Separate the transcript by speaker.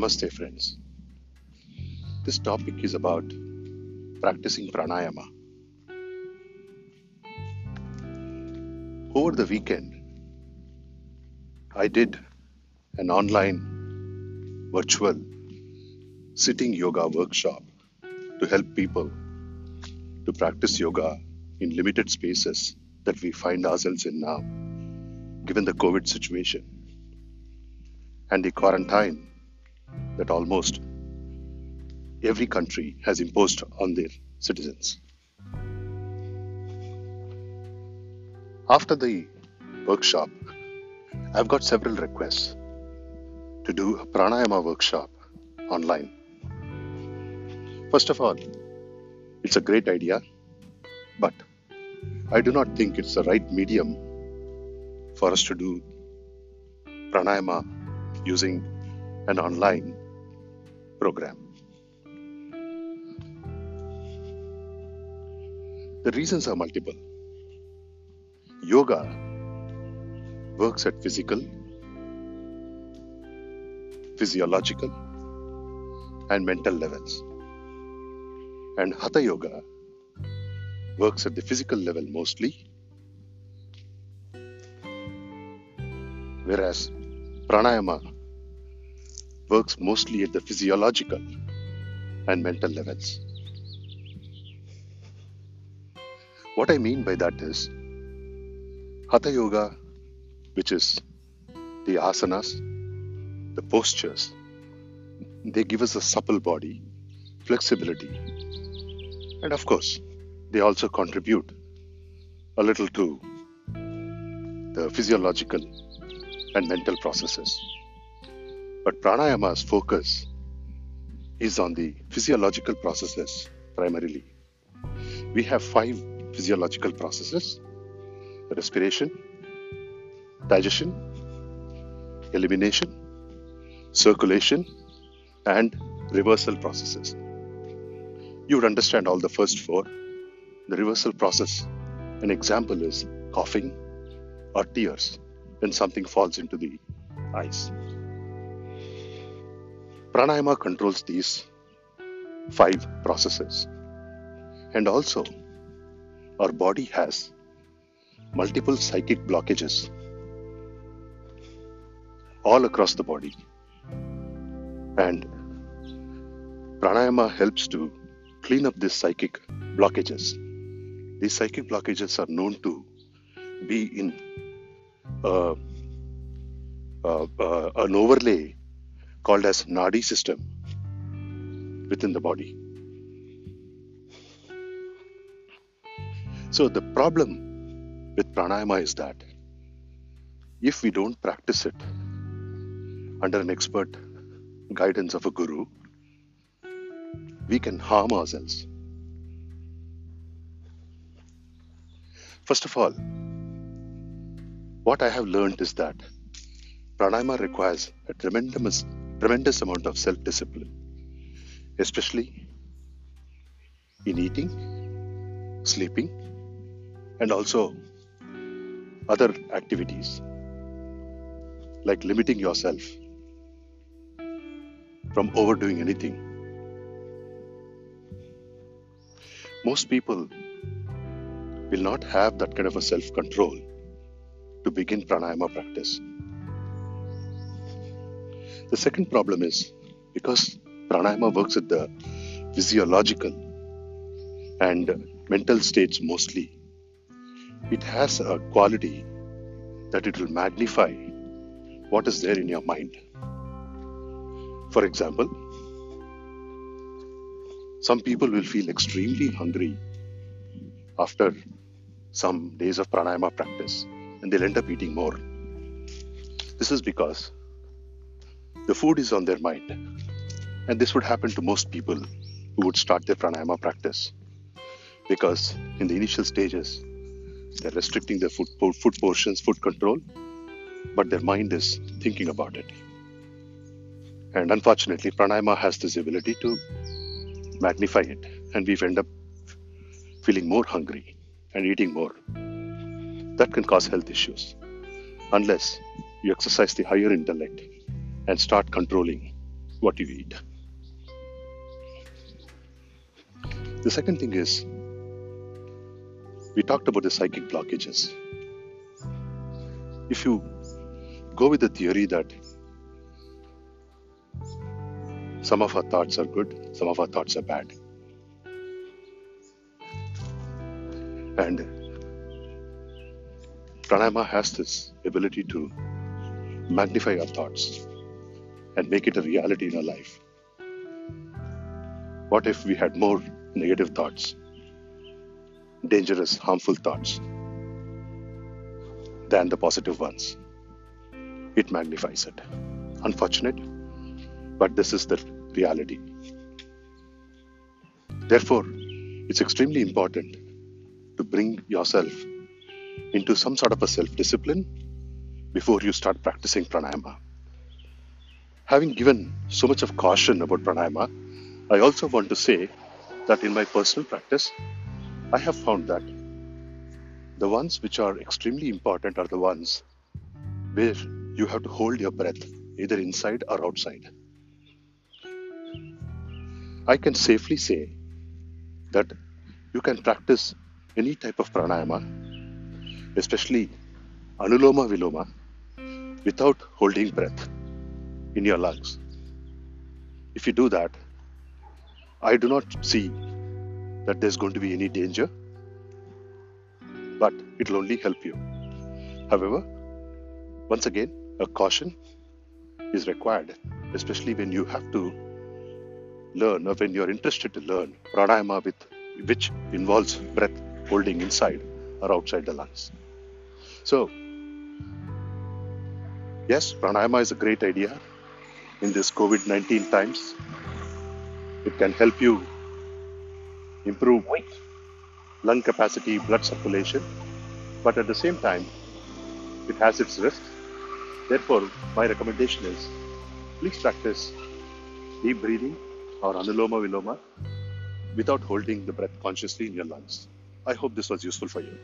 Speaker 1: Namaste, friends. This topic is about practicing pranayama. Over the weekend, I did an online virtual sitting yoga workshop to help people to practice yoga in limited spaces that we find ourselves in now, given the COVID situation and the quarantine that almost every country has imposed on their citizens. After the workshop, I've got several requests to do a pranayama workshop online. First of all, it's a great idea, but I do not think it's the right medium for us to do pranayama using an online program. The reasons are multiple. Yoga works at physical, physiological, and mental levels. And Hatha Yoga works at the physical level mostly, whereas Pranayama works mostly at the physiological and mental levels. What I mean by that is Hatha Yoga, which is the asanas, the postures, they give us a supple body, flexibility, and of course, they also contribute a little to the physiological and mental processes. But pranayama's focus is on the physiological processes primarily. We have five physiological processes respiration, digestion, elimination, circulation, and reversal processes. You would understand all the first four. The reversal process, an example is coughing or tears when something falls into the eyes. Pranayama controls these five processes. And also, our body has multiple psychic blockages all across the body. And pranayama helps to clean up these psychic blockages. These psychic blockages are known to be in uh, uh, uh, an overlay called as nadi system within the body. So the problem with pranayama is that if we don't practice it under an expert guidance of a guru, we can harm ourselves. First of all, what I have learned is that pranayama requires a tremendous, tremendous amount of self discipline, especially in eating, sleeping, and also other activities like limiting yourself from overdoing anything. Most people will not have that kind of a self control to begin pranayama practice. The second problem is because pranayama works at the physiological and mental states mostly, it has a quality that it will magnify what is there in your mind. For example, some people will feel extremely hungry after some days of pranayama practice and they'll end up eating more. This is because the food is on their mind. And this would happen to most people who would start their pranayama practice because in the initial stages, they're restricting their food, food portions, food control, but their mind is thinking about it. And unfortunately, pranayama has this ability to magnify it, and we end up feeling more hungry and eating more. That can cause health issues unless you exercise the higher intellect and start controlling what you eat. The second thing is, we talked about the psychic blockages. If you go with the theory that some of our thoughts are good, some of our thoughts are bad, and pranayama has this ability to magnify our thoughts and make it a reality in our life. What if we had more negative thoughts, dangerous, harmful thoughts, than the positive ones? It magnifies it. Unfortunate, but this is the reality. Therefore, it's extremely important to bring yourself into some sort of a self discipline before you start practicing pranayama. Having given so much of caution about pranayama, I also want to say that in my personal practice, I have found that the ones which are extremely important are the ones where you have to hold your breath either inside or outside. I can safely say that you can practice any type of pranayama, especially anuloma viloma, without holding breath in your lungs. If you do that, I do not see that there's going to be any danger, but it will only help you. However, once again, a caution is required, especially when you have to learn or when you're interested to learn pranayama with which involves breath holding inside or outside the lungs. So, yes, pranayama is a great idea in this COVID 19 times. It can help you improve weight, lung capacity, blood circulation, but at the same time, it has its risks. Therefore, my recommendation is please practice deep breathing or anuloma viloma without holding the breath consciously in your lungs. I hope this was useful for you.